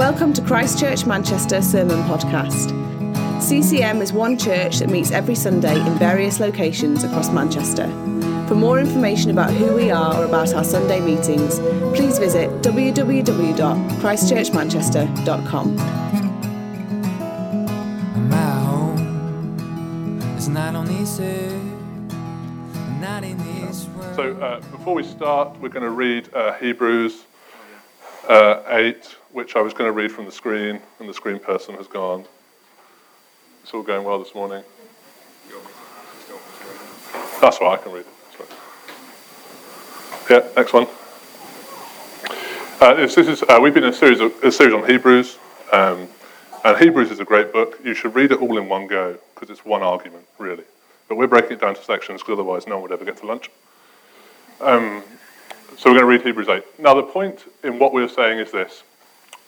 Welcome to Christchurch Manchester Sermon Podcast. CCM is one church that meets every Sunday in various locations across Manchester. For more information about who we are or about our Sunday meetings, please visit www.christchurchmanchester.com. My home is not on this earth, not in this world. So uh, before we start, we're going to read uh, Hebrews uh, 8, which I was going to read from the screen, and the screen person has gone. It's all going well this morning. That's right, I can read. Yeah, next one. Uh, this, this is, uh, we've been in a series, of, a series on Hebrews, um, and Hebrews is a great book. You should read it all in one go, because it's one argument, really. But we're breaking it down to sections, because otherwise no one would ever get to lunch. Um, so we're going to read Hebrews 8. Now, the point in what we're saying is this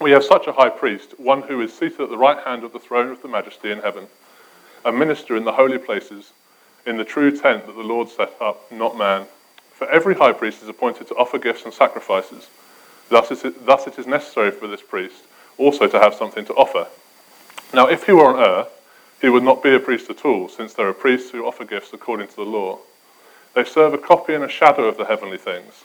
We have such a high priest, one who is seated at the right hand of the throne of the majesty in heaven, a minister in the holy places, in the true tent that the Lord set up, not man. For every high priest is appointed to offer gifts and sacrifices. Thus it, is, thus it is necessary for this priest also to have something to offer. Now, if he were on earth, he would not be a priest at all, since there are priests who offer gifts according to the law. They serve a copy and a shadow of the heavenly things.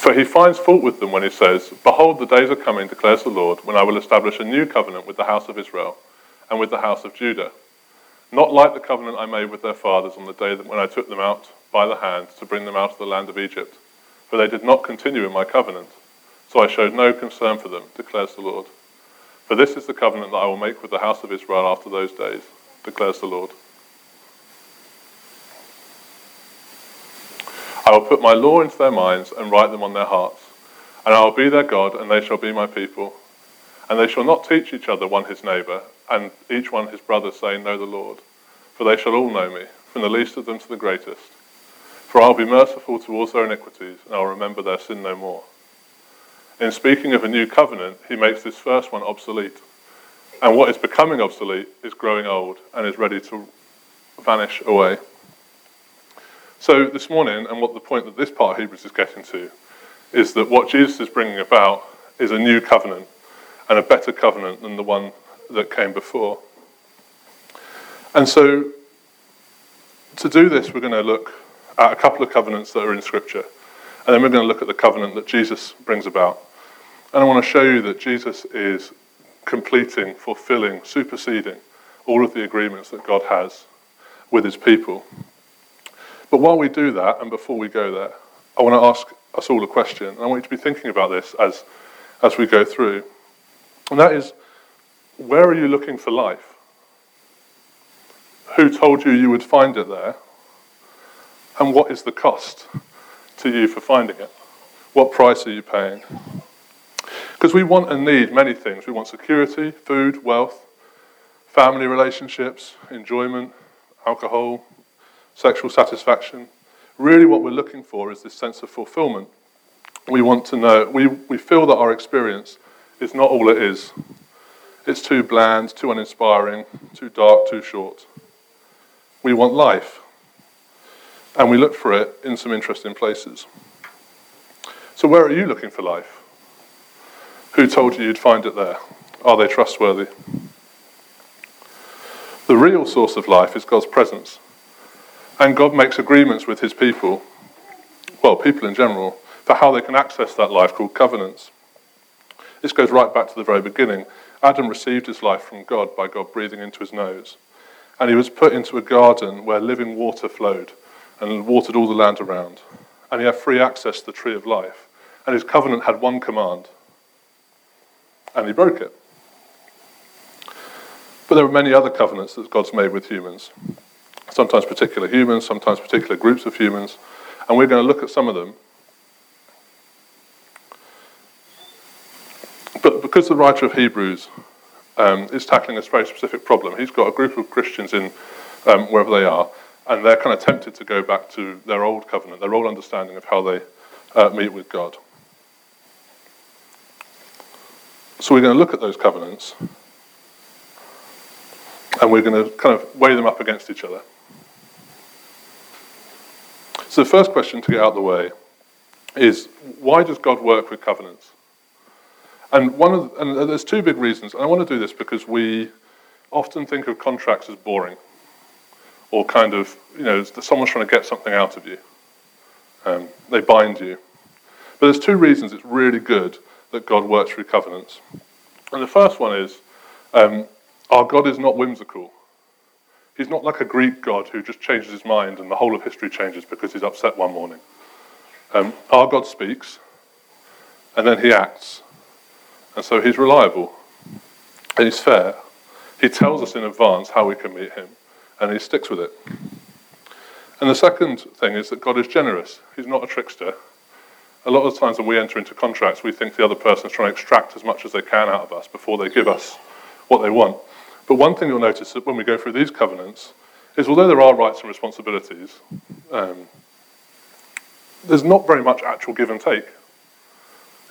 For he finds fault with them when he says, Behold, the days are coming, declares the Lord, when I will establish a new covenant with the house of Israel and with the house of Judah. Not like the covenant I made with their fathers on the day that when I took them out by the hand to bring them out of the land of Egypt. For they did not continue in my covenant. So I showed no concern for them, declares the Lord. For this is the covenant that I will make with the house of Israel after those days, declares the Lord. I will put my law into their minds and write them on their hearts. And I will be their God, and they shall be my people. And they shall not teach each other one his neighbour, and each one his brother, saying, Know the Lord. For they shall all know me, from the least of them to the greatest. For I will be merciful towards their iniquities, and I will remember their sin no more. In speaking of a new covenant, he makes this first one obsolete. And what is becoming obsolete is growing old and is ready to vanish away. So this morning, and what the point that this part of Hebrews is getting to, is that what Jesus is bringing about is a new covenant and a better covenant than the one that came before. And so, to do this, we're going to look at a couple of covenants that are in Scripture, and then we're going to look at the covenant that Jesus brings about. And I want to show you that Jesus is completing, fulfilling, superseding all of the agreements that God has with his people. But while we do that, and before we go there, I want to ask us all a question. And I want you to be thinking about this as, as we go through. And that is, where are you looking for life? Who told you you would find it there? And what is the cost to you for finding it? What price are you paying? Because we want and need many things. We want security, food, wealth, family relationships, enjoyment, alcohol, sexual satisfaction. Really, what we're looking for is this sense of fulfillment. We want to know, we, we feel that our experience is not all it is. It's too bland, too uninspiring, too dark, too short. We want life. And we look for it in some interesting places. So, where are you looking for life? Who told you you'd find it there? Are they trustworthy? The real source of life is God's presence. And God makes agreements with his people, well, people in general, for how they can access that life called covenants. This goes right back to the very beginning. Adam received his life from God by God breathing into his nose. And he was put into a garden where living water flowed and watered all the land around. And he had free access to the tree of life. And his covenant had one command. And he broke it. But there are many other covenants that God's made with humans sometimes particular humans, sometimes particular groups of humans, and we're going to look at some of them. But because the writer of Hebrews um, is tackling a very specific problem. He's got a group of Christians in um, wherever they are, and they're kind of tempted to go back to their old covenant, their old understanding of how they uh, meet with God. So we're going to look at those covenants, and we're going to kind of weigh them up against each other. So the first question to get out of the way is why does God work with covenants? And one of and there's two big reasons. And I want to do this because we often think of contracts as boring, or kind of you know someone's trying to get something out of you. Um, they bind you. But there's two reasons it's really good that God works through covenants. And the first one is um, our God is not whimsical. He's not like a Greek God who just changes his mind and the whole of history changes because he's upset one morning. Um, our God speaks and then he acts. And so he's reliable and he's fair. He tells us in advance how we can meet him and he sticks with it. And the second thing is that God is generous. He's not a trickster. A lot of the times when we enter into contracts, we think the other person is trying to extract as much as they can out of us before they give us what they want. But one thing you'll notice that when we go through these covenants is although there are rights and responsibilities, um, there's not very much actual give and take.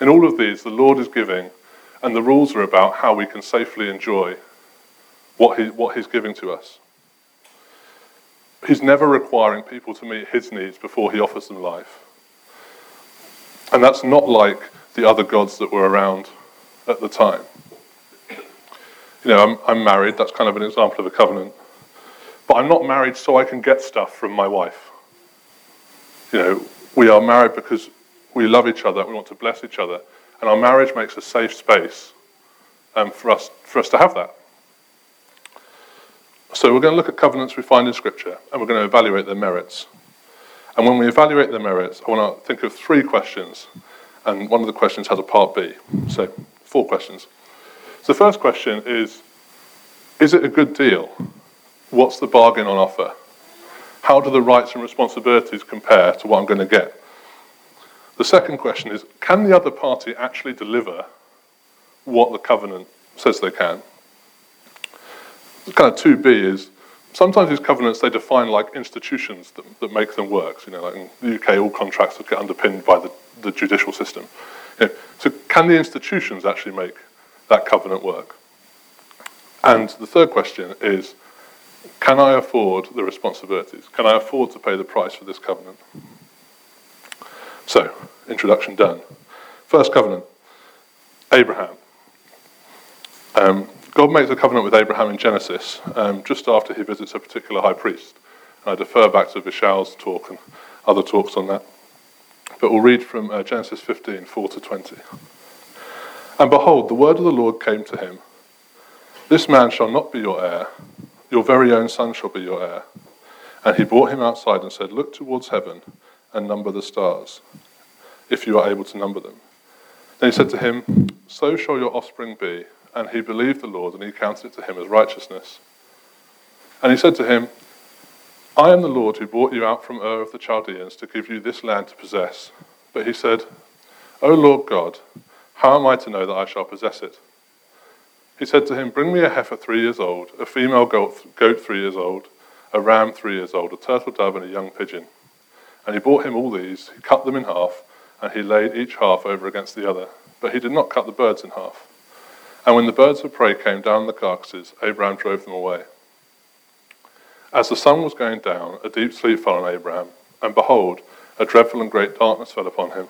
In all of these, the Lord is giving, and the rules are about how we can safely enjoy what, he, what He's giving to us. He's never requiring people to meet His needs before He offers them life. And that's not like the other gods that were around at the time you know, I'm, I'm married, that's kind of an example of a covenant. But I'm not married so I can get stuff from my wife. You know, we are married because we love each other, we want to bless each other, and our marriage makes a safe space um, for, us, for us to have that. So we're going to look at covenants we find in Scripture, and we're going to evaluate their merits. And when we evaluate their merits, I want to think of three questions, and one of the questions has a part B. So, four questions. So the first question is Is it a good deal? What's the bargain on offer? How do the rights and responsibilities compare to what I'm going to get? The second question is Can the other party actually deliver what the covenant says they can? Kind of 2b is sometimes these covenants they define like institutions that, that make them work. So, you know, like in the UK, all contracts get underpinned by the, the judicial system. You know, so, can the institutions actually make that covenant work? And the third question is can I afford the responsibilities? Can I afford to pay the price for this covenant? So, introduction done. First covenant Abraham. Um, God makes a covenant with Abraham in Genesis um, just after he visits a particular high priest. I defer back to Vishal's talk and other talks on that. But we'll read from uh, Genesis 15 4 to 20. And behold, the word of the Lord came to him This man shall not be your heir, your very own son shall be your heir. And he brought him outside and said, Look towards heaven and number the stars, if you are able to number them. Then he said to him, So shall your offspring be. And he believed the Lord, and he counted it to him as righteousness. And he said to him, I am the Lord who brought you out from Ur of the Chaldeans to give you this land to possess. But he said, O Lord God, how am I to know that I shall possess it? He said to him, Bring me a heifer three years old, a female goat, three years old, a ram three years old, a turtle dove, and a young pigeon. And he brought him all these, he cut them in half, and he laid each half over against the other. But he did not cut the birds in half. And when the birds of prey came down the carcasses, Abraham drove them away. As the sun was going down, a deep sleep fell on Abraham, and behold, a dreadful and great darkness fell upon him.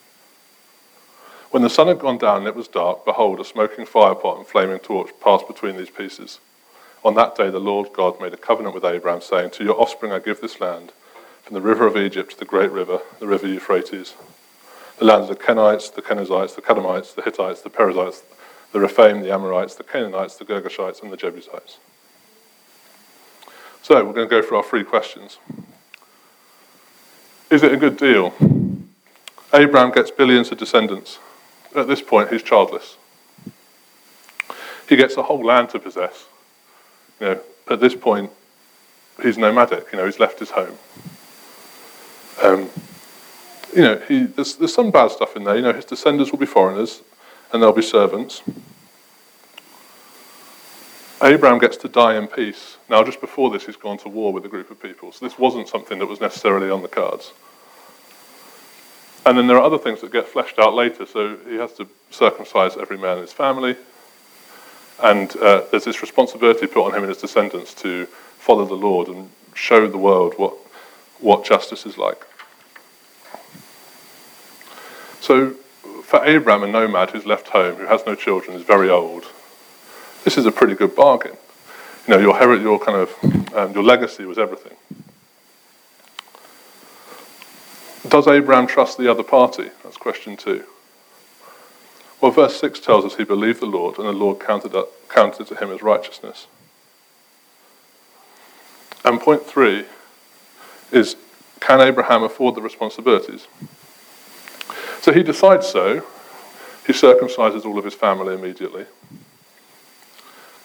When the sun had gone down and it was dark, behold, a smoking firepot and flaming torch passed between these pieces. On that day, the Lord God made a covenant with Abraham, saying, To your offspring I give this land, from the river of Egypt to the great river, the river Euphrates. The lands of the Kenites, the Kenizzites, the Kadmonites, the Hittites, the Perizzites, the Rephaim, the Amorites, the Canaanites, the Girgashites, and the Jebusites. So we're going to go through our three questions. Is it a good deal? Abraham gets billions of descendants. At this point, he's childless. He gets a whole land to possess. You know, at this point, he's nomadic. You know, he's left his home. Um, you know, he, there's, there's some bad stuff in there. You know, his descendants will be foreigners, and they'll be servants. Abraham gets to die in peace. Now, just before this, he's gone to war with a group of people. So this wasn't something that was necessarily on the cards. And then there are other things that get fleshed out later. So he has to circumcise every man in his family. And uh, there's this responsibility put on him and his descendants to follow the Lord and show the world what, what justice is like. So for Abraham, a nomad who's left home, who has no children, is very old, this is a pretty good bargain. You know, your, heritage, your kind of um, your legacy was everything. Does Abraham trust the other party? That's question two. Well, verse 6 tells us he believed the Lord, and the Lord counted, up, counted to him as righteousness. And point three is can Abraham afford the responsibilities? So he decides so. He circumcises all of his family immediately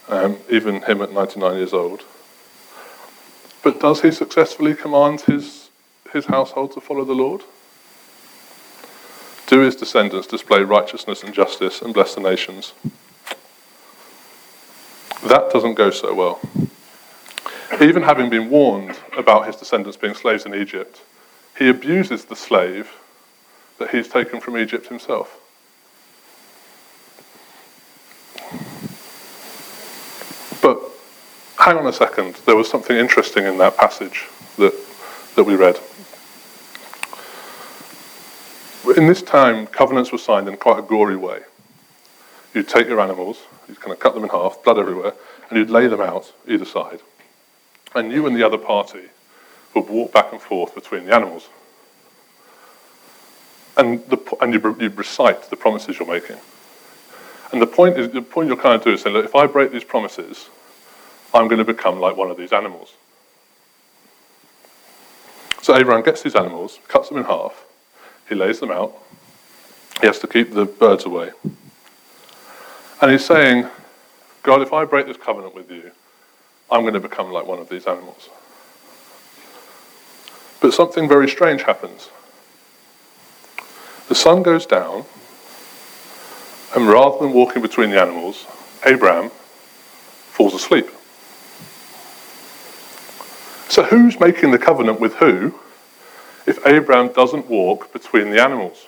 um, even him at 99 years old. But does he successfully command his, his household to follow the Lord? Do his descendants display righteousness and justice and bless the nations? That doesn't go so well. Even having been warned about his descendants being slaves in Egypt, he abuses the slave that he's taken from Egypt himself. But hang on a second, there was something interesting in that passage that, that we read. In this time, covenants were signed in quite a gory way. You'd take your animals, you'd kind of cut them in half, blood everywhere, and you'd lay them out either side. And you and the other party would walk back and forth between the animals. And, the, and you, you recite the promises you're making. And the point, is, the point you're kind of doing is saying, look, if I break these promises, I'm going to become like one of these animals. So Abraham gets these animals, cuts them in half, he lays them out, he has to keep the birds away. And he's saying, God, if I break this covenant with you, I'm going to become like one of these animals. But something very strange happens. The sun goes down, and rather than walking between the animals, Abraham falls asleep. So, who's making the covenant with who if Abraham doesn't walk between the animals?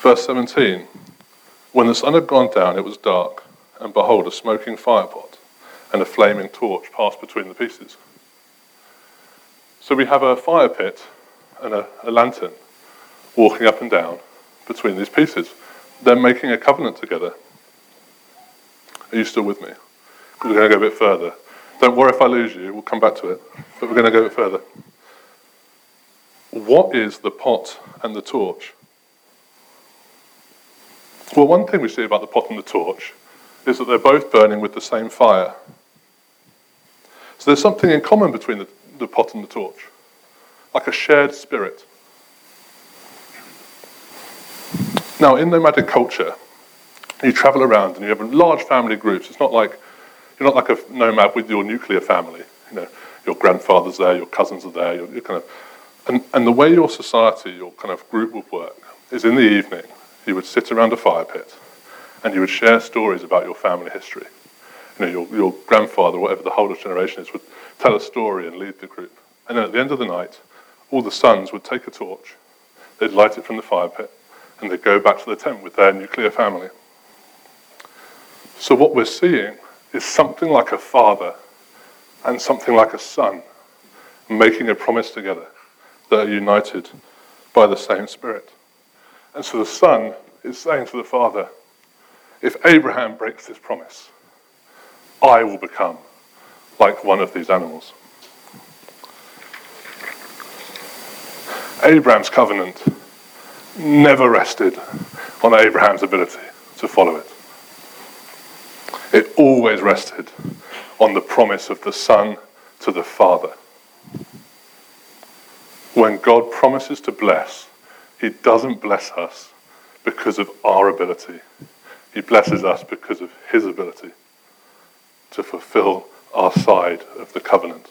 Verse 17 When the sun had gone down, it was dark, and behold, a smoking firepot and a flaming torch passed between the pieces. So we have a fire pit and a, a lantern walking up and down between these pieces. They're making a covenant together. Are you still with me? We're going to go a bit further. Don't worry if I lose you, we'll come back to it. But we're going to go further. What is the pot and the torch? Well, one thing we see about the pot and the torch is that they're both burning with the same fire. So there's something in common between the, the pot and the torch, like a shared spirit. Now, in nomadic culture, you travel around and you have large family groups. It's not like you're not like a nomad with your nuclear family. You know, your grandfather's there, your cousins are there. You're, you're kind of, and, and the way your society, your kind of group would work is in the evening, you would sit around a fire pit and you would share stories about your family history. You know, your, your grandfather, whatever the older generation is, would tell a story and lead the group. And then at the end of the night, all the sons would take a torch, they'd light it from the fire pit, and they'd go back to the tent with their nuclear family. So what we're seeing is something like a father and something like a son making a promise together that are united by the same Spirit. And so the son is saying to the father, if Abraham breaks this promise, I will become like one of these animals. Abraham's covenant never rested on Abraham's ability to follow it. It always rested on the promise of the Son to the Father. When God promises to bless, He doesn't bless us because of our ability. He blesses us because of His ability to fulfill our side of the covenant.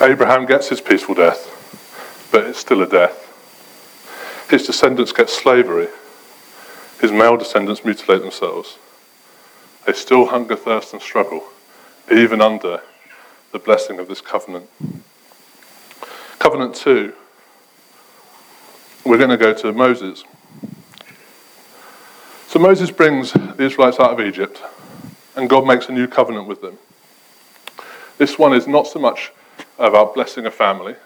Abraham gets his peaceful death, but it's still a death. His descendants get slavery. His male descendants mutilate themselves. They still hunger, thirst, and struggle, even under the blessing of this covenant. Covenant 2, we're going to go to Moses. So Moses brings the Israelites out of Egypt, and God makes a new covenant with them. This one is not so much about blessing a family,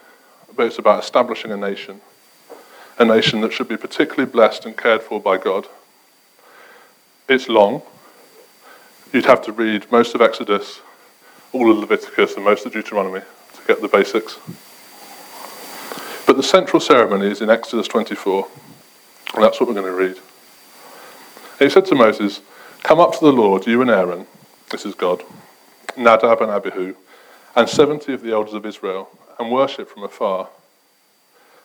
but it's about establishing a nation, a nation that should be particularly blessed and cared for by God. It's long. You'd have to read most of Exodus, all of Leviticus, and most of Deuteronomy to get the basics. But the central ceremony is in Exodus 24, and that's what we're going to read. he said to Moses, Come up to the Lord, you and Aaron, this is God, Nadab and Abihu, and seventy of the elders of Israel, and worship from afar.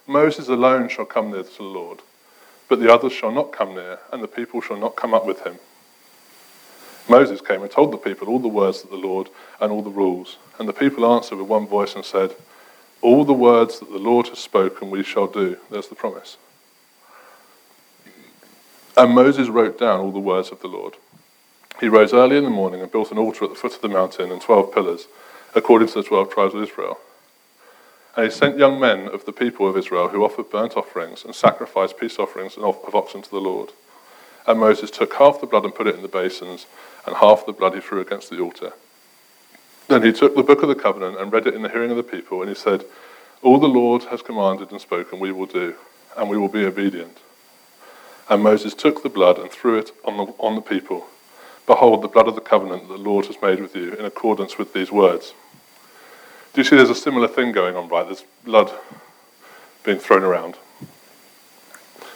Moses alone shall come near to the Lord, but the others shall not come near, and the people shall not come up with him. Moses came and told the people all the words of the Lord and all the rules. And the people answered with one voice and said, All the words that the Lord has spoken we shall do. There's the promise. And Moses wrote down all the words of the Lord. He rose early in the morning and built an altar at the foot of the mountain and twelve pillars according to the twelve tribes of Israel. And he sent young men of the people of Israel who offered burnt offerings and sacrificed peace offerings of oxen to the Lord. And Moses took half the blood and put it in the basins, and half the blood he threw against the altar. Then he took the book of the covenant and read it in the hearing of the people, and he said, All the Lord has commanded and spoken we will do, and we will be obedient. And Moses took the blood and threw it on the, on the people. Behold, the blood of the covenant that the Lord has made with you in accordance with these words. Do you see there's a similar thing going on, right? There's blood being thrown around.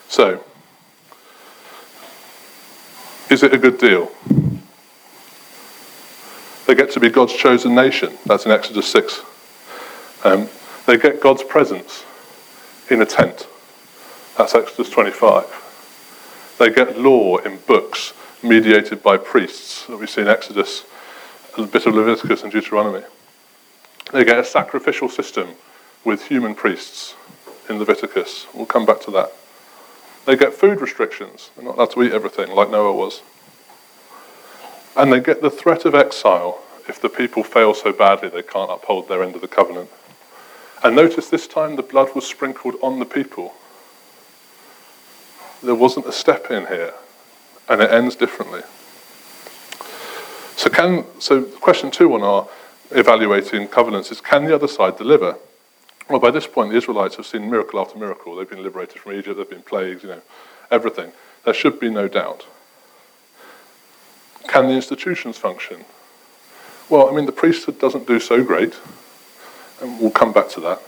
So, is it a good deal? They get to be God's chosen nation. That's in Exodus 6. Um, they get God's presence in a tent. That's Exodus 25. They get law in books mediated by priests that we see in Exodus, a bit of Leviticus and Deuteronomy. They get a sacrificial system with human priests in Leviticus. We'll come back to that. They get food restrictions. They're not allowed to eat everything like Noah was. And they get the threat of exile if the people fail so badly they can't uphold their end of the covenant. And notice this time the blood was sprinkled on the people. There wasn't a step in here and it ends differently. So, can, so question two on our evaluating covenants is can the other side deliver? Well, by this point, the Israelites have seen miracle after miracle. They've been liberated from Egypt, they've been plagues, you know, everything. There should be no doubt. Can the institutions function? Well, I mean, the priesthood doesn't do so great, and we'll come back to that.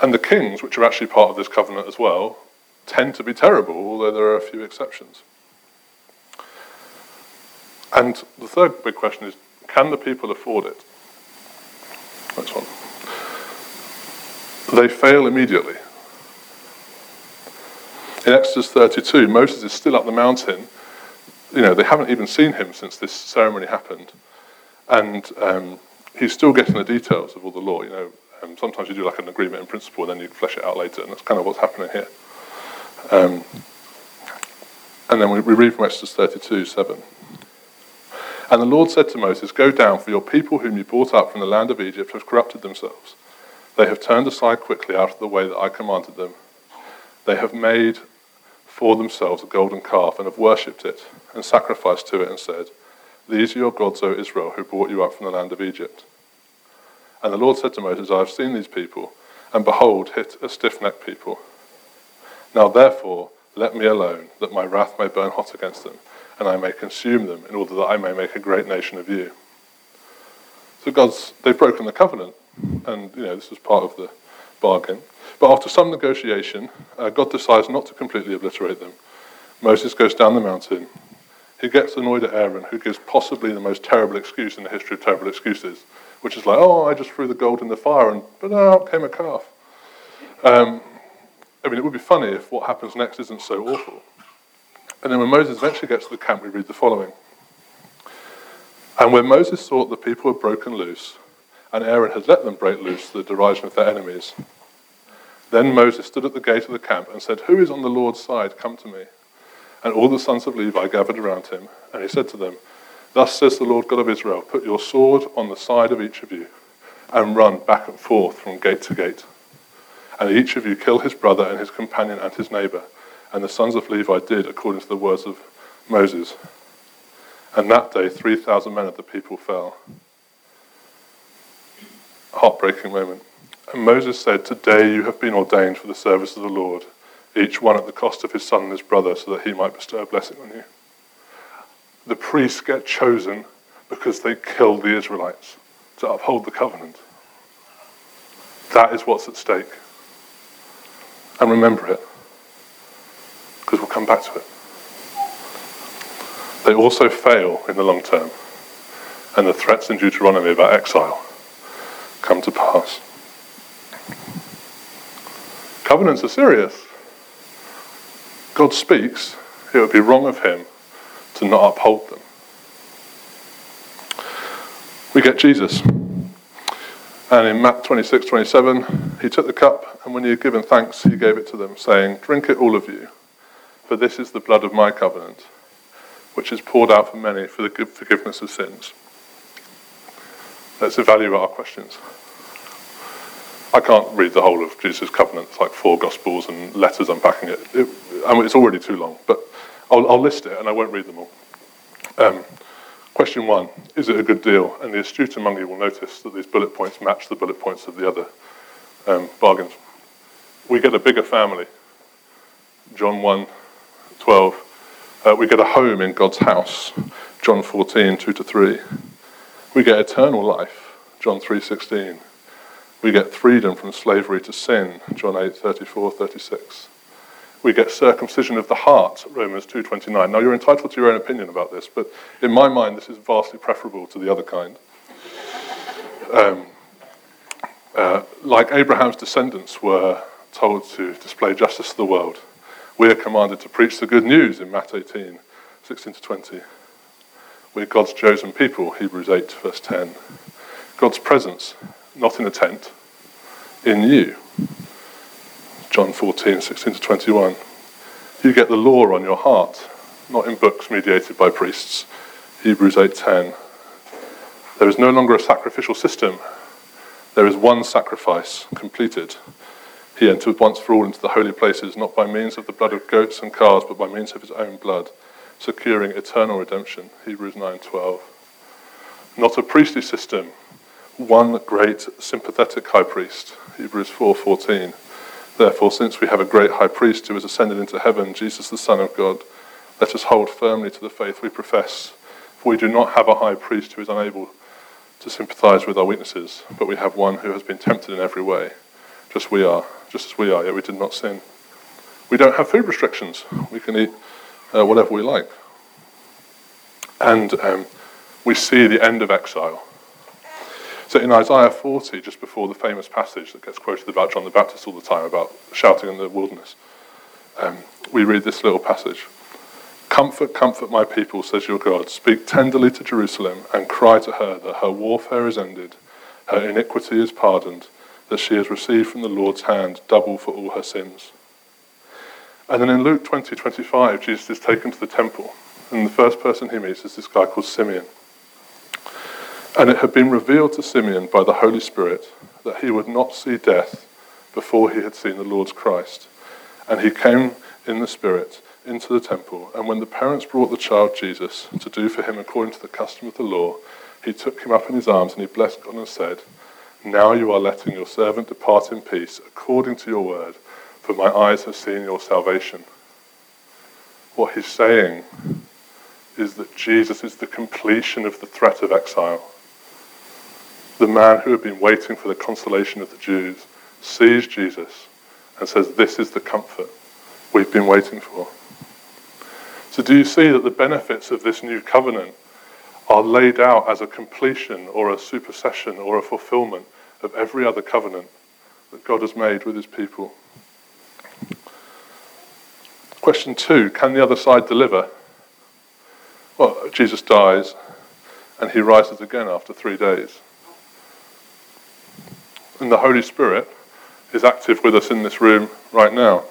And the kings, which are actually part of this covenant as well, tend to be terrible, although there are a few exceptions. And the third big question is can the people afford it? Next one. They fail immediately. In Exodus 32, Moses is still up the mountain. You know, they haven't even seen him since this ceremony happened. And um, he's still getting the details of all the law. You know, um, sometimes you do like an agreement in principle and then you flesh it out later, and that's kind of what's happening here. Um, and then we, we read from Exodus 32 7. And the Lord said to Moses, Go down, for your people whom you brought up from the land of Egypt have corrupted themselves. They have turned aside quickly out of the way that I commanded them. They have made for themselves a golden calf and have worshipped it and sacrificed to it and said, These are your gods, O Israel, who brought you up from the land of Egypt. And the Lord said to Moses, I have seen these people, and behold, hit a stiff necked people. Now therefore, let me alone, that my wrath may burn hot against them and I may consume them in order that I may make a great nation of you. So God's, they've broken the covenant, and you know, this was part of the bargain. But after some negotiation, uh, God decides not to completely obliterate them. Moses goes down the mountain. He gets annoyed at Aaron, who gives possibly the most terrible excuse in the history of terrible excuses, which is like, oh, I just threw the gold in the fire, and but out came a calf. Um, I mean, it would be funny if what happens next isn't so awful. And then when Moses eventually gets to the camp, we read the following. And when Moses saw that the people were broken loose, and Aaron had let them break loose to the derision of their enemies, then Moses stood at the gate of the camp and said, Who is on the Lord's side? Come to me. And all the sons of Levi gathered around him, and he said to them, Thus says the Lord God of Israel, Put your sword on the side of each of you, and run back and forth from gate to gate. And each of you kill his brother and his companion and his neighbor. And the sons of Levi did according to the words of Moses. And that day, 3,000 men of the people fell. Heartbreaking moment. And Moses said, Today you have been ordained for the service of the Lord, each one at the cost of his son and his brother, so that he might bestow a blessing on you. The priests get chosen because they killed the Israelites to uphold the covenant. That is what's at stake. And remember it, because we'll come back to it. They also fail in the long term, and the threats in Deuteronomy about exile come to pass. Covenants are serious. God speaks, it would be wrong of him to not uphold them. We get Jesus. And in Matt 26, 27, he took the cup, and when he had given thanks, he gave it to them, saying, Drink it, all of you, for this is the blood of my covenant, which is poured out for many for the forgiveness of sins. Let's evaluate our questions. I can't read the whole of Jesus' covenant. It's like four Gospels and letters unpacking it. it I mean, it's already too long, but I'll, I'll, list it and I won't read them all. Um, Question one Is it a good deal? And the astute among you will notice that these bullet points match the bullet points of the other um, bargains. We get a bigger family. John 1 12. Uh, we get a home in God's house. John 14 2 to 3. We get eternal life. John 3 16. We get freedom from slavery to sin. John 8 34 36 we get circumcision of the heart, Romans 2.29. Now, you're entitled to your own opinion about this, but in my mind, this is vastly preferable to the other kind. Um, uh, like Abraham's descendants were told to display justice to the world, we are commanded to preach the good news in Matt 18, 16 to 20. We're God's chosen people, Hebrews 8, verse 10. God's presence, not in a tent, in you. John 14, 16 to 21. You get the law on your heart, not in books mediated by priests. Hebrews 8:10. There is no longer a sacrificial system. There is one sacrifice completed. He entered once for all into the holy places, not by means of the blood of goats and calves, but by means of his own blood, securing eternal redemption. Hebrews 9:12. Not a priestly system, one great sympathetic high priest. Hebrews 4:14. Therefore, since we have a great high priest who has ascended into heaven, Jesus the Son of God, let us hold firmly to the faith we profess. For we do not have a high priest who is unable to sympathize with our weaknesses, but we have one who has been tempted in every way, just we are, just as we are, yet we did not sin. We don't have food restrictions. We can eat uh, whatever we like. And um, we see the end of exile. So in Isaiah 40, just before the famous passage that gets quoted about John the Baptist all the time about shouting in the wilderness, um, we read this little passage. Comfort, comfort my people, says your God. Speak tenderly to Jerusalem and cry to her that her warfare is ended, her iniquity is pardoned, that she has received from the Lord's hand double for all her sins. And then in Luke 20, 25, Jesus is taken to the temple, and the first person he meets is this guy called Simeon. And it had been revealed to Simeon by the Holy Spirit that he would not see death before he had seen the Lord's Christ. And he came in the Spirit into the temple. And when the parents brought the child Jesus to do for him according to the custom of the law, he took him up in his arms and he blessed God and said, Now you are letting your servant depart in peace according to your word, for my eyes have seen your salvation. What he's saying is that Jesus is the completion of the threat of exile the man who had been waiting for the consolation of the Jews sees Jesus and says, This is the comfort we've been waiting for. So, do you see that the benefits of this new covenant are laid out as a completion or a supersession or a fulfillment of every other covenant that God has made with his people? Question two Can the other side deliver? Well, Jesus dies and he rises again after three days. And the Holy Spirit is active with us in this room right now.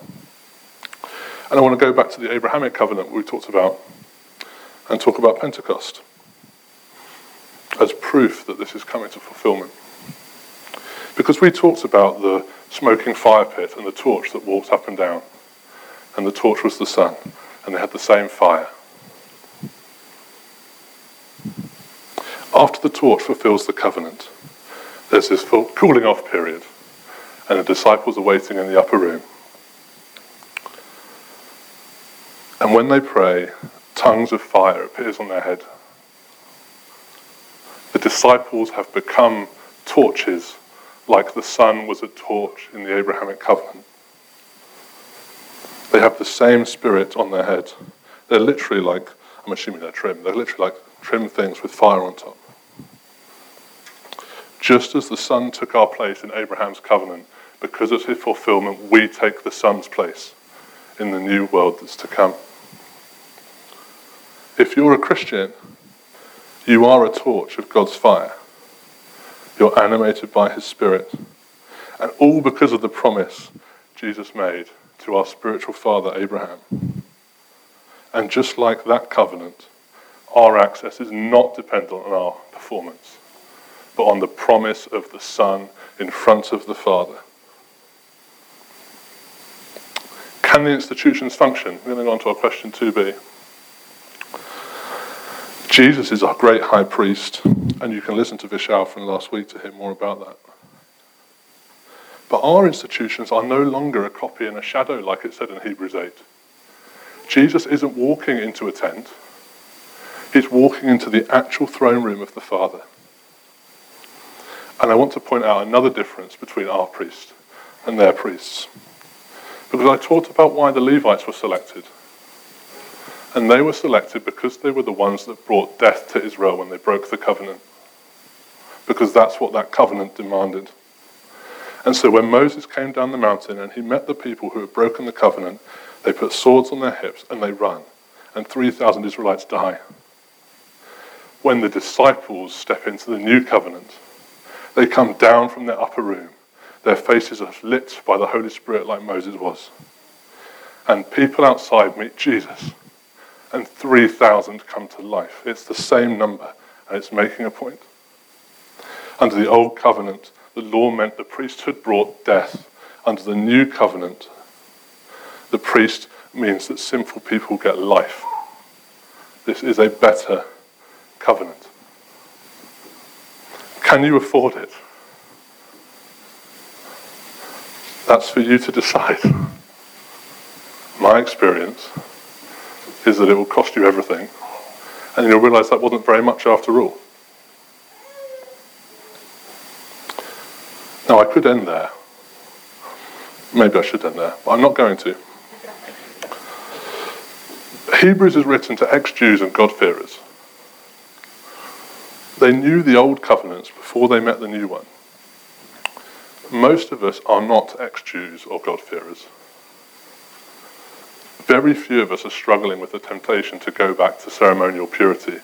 And I want to go back to the Abrahamic covenant we talked about and talk about Pentecost as proof that this is coming to fulfillment. Because we talked about the smoking fire pit and the torch that walked up and down, and the torch was the son, and they had the same fire. After the torch fulfills the covenant, there's this cooling off period, and the disciples are waiting in the upper room. And when they pray, tongues of fire appears on their head. The disciples have become torches like the son was a torch in the Abrahamic covenant. They have the same spirit on their head. They're literally like, I'm assuming they're trim, they're literally like trim things with fire on top. Just as the son took our place in Abraham's covenant, because of his fulfillment, we take the Son's place in the new world that's to come. If you're a Christian, you are a torch of God's fire. You're animated by his Spirit. And all because of the promise Jesus made to our spiritual father Abraham. And just like that covenant, our access is not dependent on our performance, but on the promise of the Son in front of the Father. Can the institutions function? We're going to go on to our question 2b. Jesus is our great high priest, and you can listen to Vishal from last week to hear more about that. But our institutions are no longer a copy and a shadow, like it said in Hebrews 8. Jesus isn't walking into a tent, he's walking into the actual throne room of the Father. And I want to point out another difference between our priest and their priests. Because I talked about why the Levites were selected. And they were selected because they were the ones that brought death to Israel when they broke the covenant. Because that's what that covenant demanded. And so when Moses came down the mountain and he met the people who had broken the covenant, they put swords on their hips and they run. And 3,000 Israelites die. When the disciples step into the new covenant, they come down from their upper room. Their faces are lit by the Holy Spirit like Moses was. And people outside meet Jesus and 3,000 come to life. It's the same number, and it's making a point. Under the old covenant, the law meant the priesthood brought death. Under the new covenant, the priest means that sinful people get life. This is a better covenant. Can you afford it? That's for you to decide. My experience is that it will cost you everything. And you'll realize that wasn't very much after all. Now, I could end there. Maybe I should end there, but I'm not going to. Hebrews is written to ex Jews and God-fearers. They knew the old covenants before they met the new one. Most of us are not ex Jews or God-fearers very few of us are struggling with the temptation to go back to ceremonial purity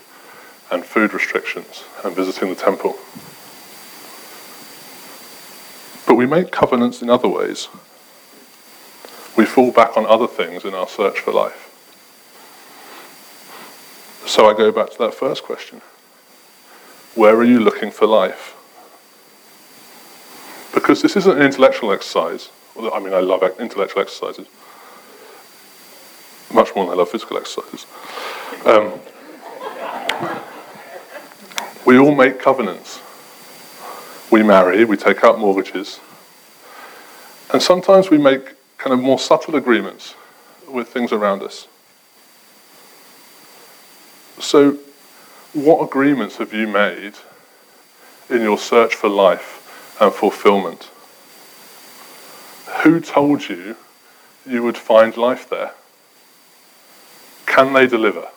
and food restrictions and visiting the temple. But we make covenants in other ways. We fall back on other things in our search for life. So I go back to that first question Where are you looking for life? Because this isn't an intellectual exercise. I mean, I love intellectual exercises much more than I love physical exercises. Um, we all make covenants. We marry, we take out mortgages, and sometimes we make kind of more subtle agreements with things around us. So, what agreements have you made in your search for life and fulfillment? Who told you you would find life there? Can they deliver?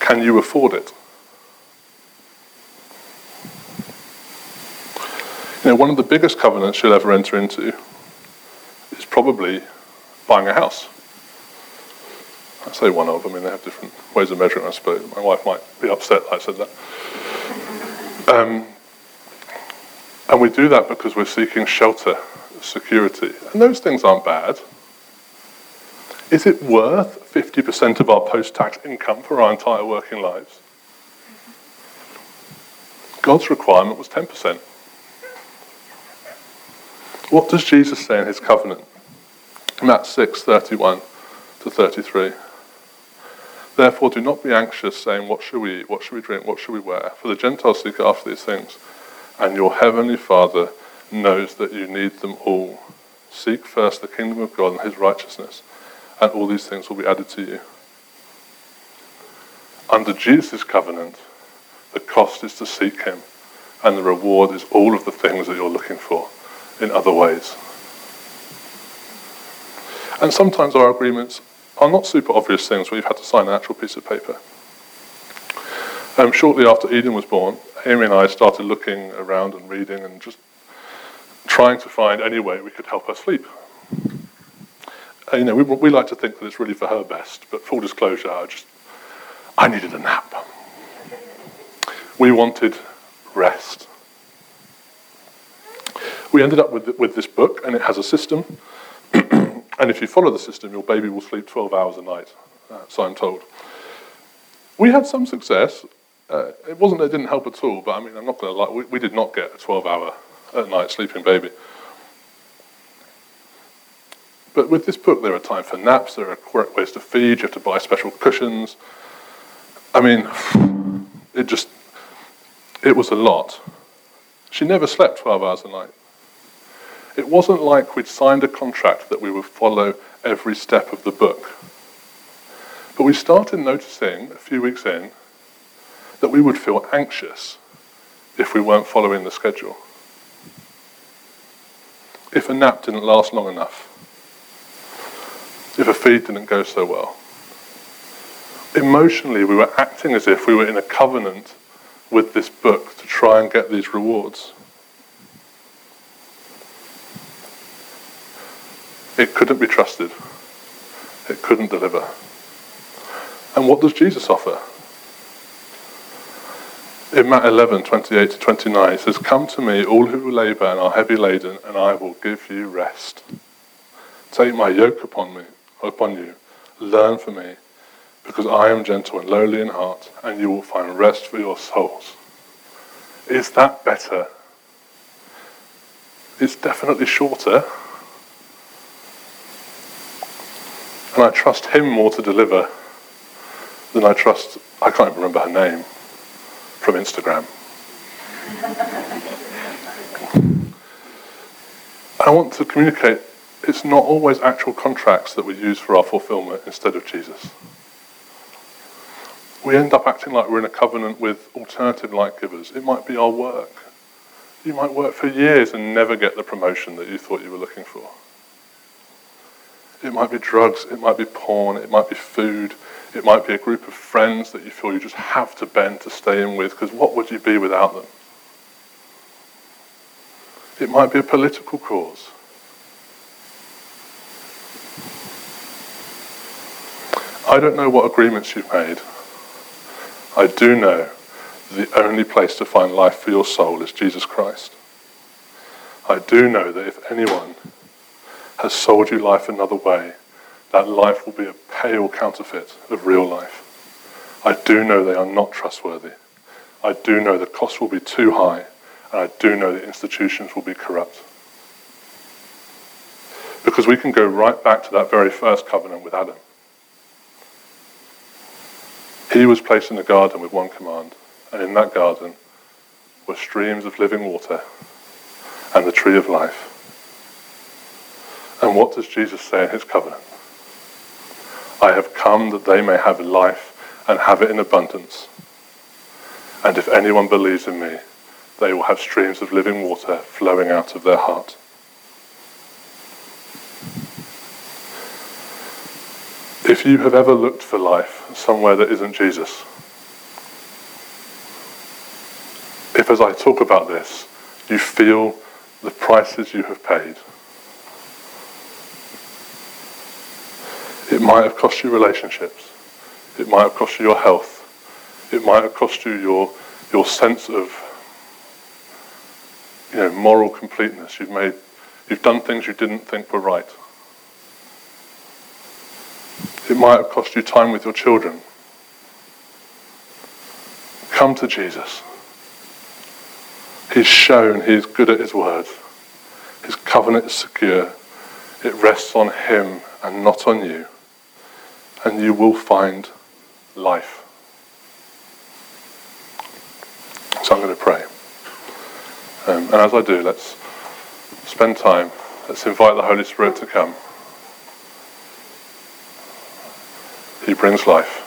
Can you afford it? You know, one of the biggest covenants you'll ever enter into is probably buying a house. I say one of, them, I mean, they have different ways of measuring, I suppose. My wife might be upset that I said that. Um, and we do that because we're seeking shelter, security. And those things aren't bad. Is it worth 50% of our post tax income for our entire working lives? God's requirement was 10%. What does Jesus say in his covenant? Matt 6, 31 to 33. Therefore, do not be anxious, saying, What shall we eat? What shall we drink? What shall we wear? For the Gentiles seek after these things, and your heavenly Father knows that you need them all. Seek first the kingdom of God and his righteousness, and all these things will be added to you. Under Jesus' covenant, the cost is to seek him, and the reward is all of the things that you're looking for in other ways. And sometimes our agreements are not super obvious things where you've had to sign an actual piece of paper. Um, shortly after Eden was born, Amy and I started looking around and reading and just trying to find any way we could help her sleep. Uh, you know, we, we like to think that it's really for her best, but full disclosure, I just, I needed a nap. We wanted rest. We ended up with, with this book, and it has a system. and if you follow the system, your baby will sleep 12 hours a night, uh, so I'm told. We had some success. Uh, it wasn't it didn't help at all, but I mean, I'm not going to lie, we, we did not get a 12 hour at night sleeping baby. But with this book, there are time for naps, there are correct ways to feed, you have to buy special cushions. I mean, it just, it was a lot. She never slept 12 hours a night. It wasn't like we'd signed a contract that we would follow every step of the book. But we started noticing a few weeks in that we would feel anxious if we weren't following the schedule. If a nap didn't last long enough. If a feed didn't go so well. Emotionally, we were acting as if we were in a covenant with this book to try and get these rewards. It couldn't be trusted. It couldn't deliver. And what does Jesus offer? In Matt 11, 28 to 29, it says, Come to me, all who labor and are heavy laden, and I will give you rest. Take my yoke upon me, upon you. Learn from me, because I am gentle and lowly in heart, and you will find rest for your souls. Is that better? It's definitely shorter. And I trust him more to deliver than I trust, I can't even remember her name, from Instagram. I want to communicate it's not always actual contracts that we use for our fulfillment instead of Jesus. We end up acting like we're in a covenant with alternative light givers. It might be our work. You might work for years and never get the promotion that you thought you were looking for. It might be drugs, it might be porn, it might be food, it might be a group of friends that you feel you just have to bend to stay in with, because what would you be without them? It might be a political cause. I don't know what agreements you've made. I do know the only place to find life for your soul is Jesus Christ. I do know that if anyone has sold you life another way, that life will be a pale counterfeit of real life. I do know they are not trustworthy. I do know the cost will be too high, and I do know the institutions will be corrupt. Because we can go right back to that very first covenant with Adam. He was placed in a garden with one command, and in that garden were streams of living water and the tree of life. And what does Jesus say in his covenant? I have come that they may have life and have it in abundance. And if anyone believes in me, they will have streams of living water flowing out of their heart. If you have ever looked for life somewhere that isn't Jesus, if as I talk about this, you feel the prices you have paid, it might have cost you relationships, it might have cost you your health, it might have cost you your, your sense of you know, moral completeness. You've made, you've done things you didn't think were right. It might have cost you time with your children. Come to Jesus. He's shown he's good at his word. His covenant is secure. It rests on him and not on you. And you will find life. So I'm going to pray. Um, and as I do, let's spend time. Let's invite the Holy Spirit to come. He brings life.